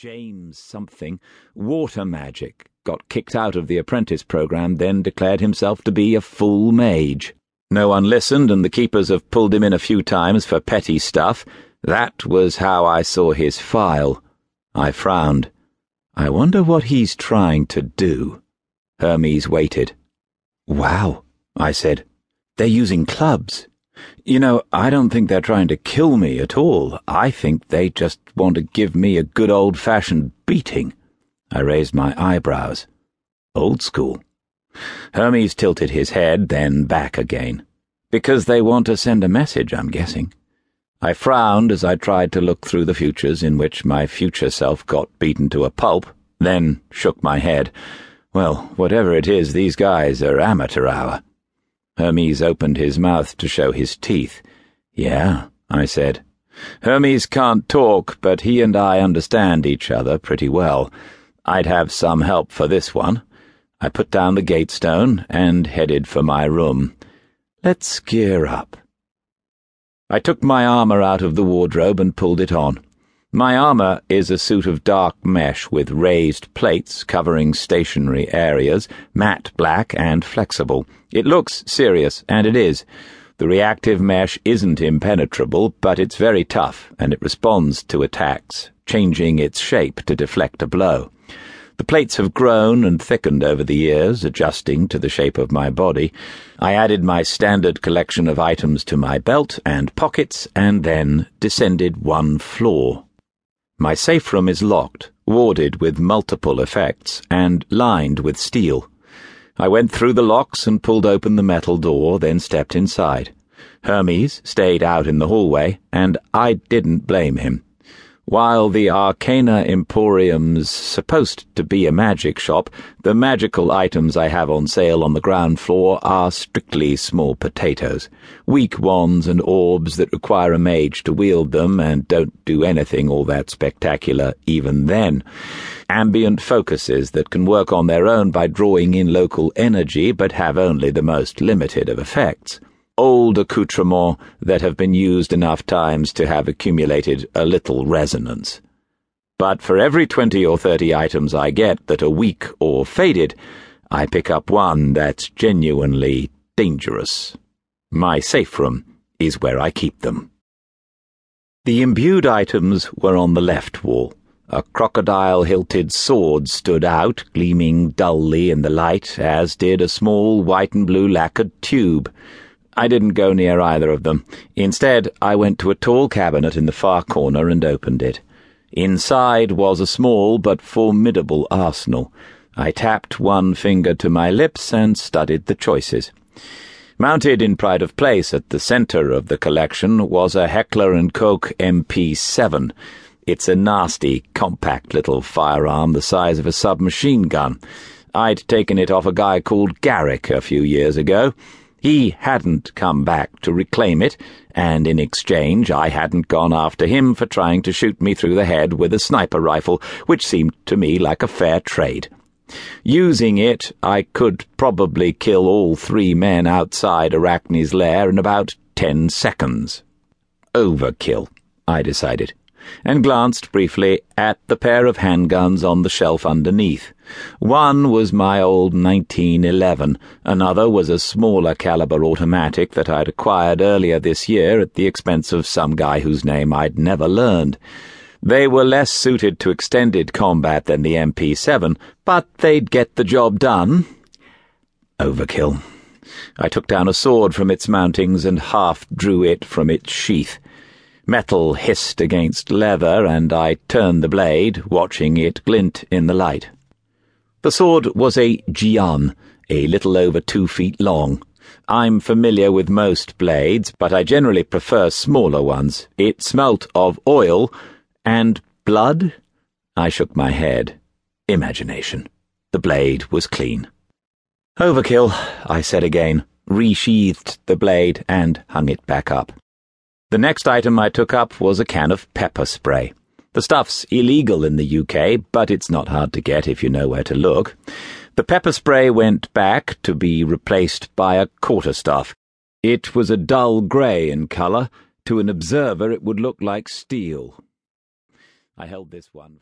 James something, water magic, got kicked out of the apprentice program, then declared himself to be a full mage. No one listened, and the keepers have pulled him in a few times for petty stuff. That was how I saw his file. I frowned. I wonder what he's trying to do. Hermes waited. Wow, I said. They're using clubs. You know, I don't think they're trying to kill me at all. I think they just want to give me a good old fashioned beating. I raised my eyebrows. Old school. Hermes tilted his head, then back again. Because they want to send a message, I'm guessing. I frowned as I tried to look through the futures in which my future self got beaten to a pulp, then shook my head. Well, whatever it is, these guys are amateur hour. Hermes opened his mouth to show his teeth. Yeah, I said. Hermes can't talk, but he and I understand each other pretty well. I'd have some help for this one. I put down the gatestone and headed for my room. Let's gear up. I took my armor out of the wardrobe and pulled it on. My armor is a suit of dark mesh with raised plates covering stationary areas, matte black and flexible. It looks serious, and it is. The reactive mesh isn't impenetrable, but it's very tough, and it responds to attacks, changing its shape to deflect a blow. The plates have grown and thickened over the years, adjusting to the shape of my body. I added my standard collection of items to my belt and pockets, and then descended one floor. My safe room is locked, warded with multiple effects, and lined with steel. I went through the locks and pulled open the metal door, then stepped inside. Hermes stayed out in the hallway, and I didn't blame him. While the Arcana Emporium's supposed to be a magic shop, the magical items I have on sale on the ground floor are strictly small potatoes. Weak wands and orbs that require a mage to wield them and don't do anything all that spectacular even then. Ambient focuses that can work on their own by drawing in local energy but have only the most limited of effects old accoutrements that have been used enough times to have accumulated a little resonance. But for every twenty or thirty items I get that are weak or faded, I pick up one that's genuinely dangerous. My safe room is where I keep them. The imbued items were on the left wall. A crocodile hilted sword stood out, gleaming dully in the light, as did a small white and blue lacquered tube. I didn't go near either of them. Instead, I went to a tall cabinet in the far corner and opened it. Inside was a small but formidable arsenal. I tapped one finger to my lips and studied the choices. Mounted in pride of place at the center of the collection was a Heckler & Koch MP7. It's a nasty, compact little firearm the size of a submachine gun. I'd taken it off a guy called Garrick a few years ago. He hadn't come back to reclaim it, and in exchange I hadn't gone after him for trying to shoot me through the head with a sniper rifle, which seemed to me like a fair trade. Using it, I could probably kill all three men outside Arachne's lair in about ten seconds. Overkill, I decided and glanced briefly at the pair of handguns on the shelf underneath. One was my old 1911, another was a smaller caliber automatic that I'd acquired earlier this year at the expense of some guy whose name I'd never learned. They were less suited to extended combat than the MP7, but they'd get the job done. Overkill. I took down a sword from its mountings and half drew it from its sheath. Metal hissed against leather, and I turned the blade, watching it glint in the light. The sword was a jian, a little over two feet long. I'm familiar with most blades, but I generally prefer smaller ones. It smelt of oil and blood. I shook my head. Imagination. The blade was clean. Overkill, I said again, resheathed the blade, and hung it back up. The next item I took up was a can of pepper spray. The stuff's illegal in the UK, but it's not hard to get if you know where to look. The pepper spray went back to be replaced by a quarterstaff. It was a dull grey in colour. To an observer, it would look like steel. I held this one.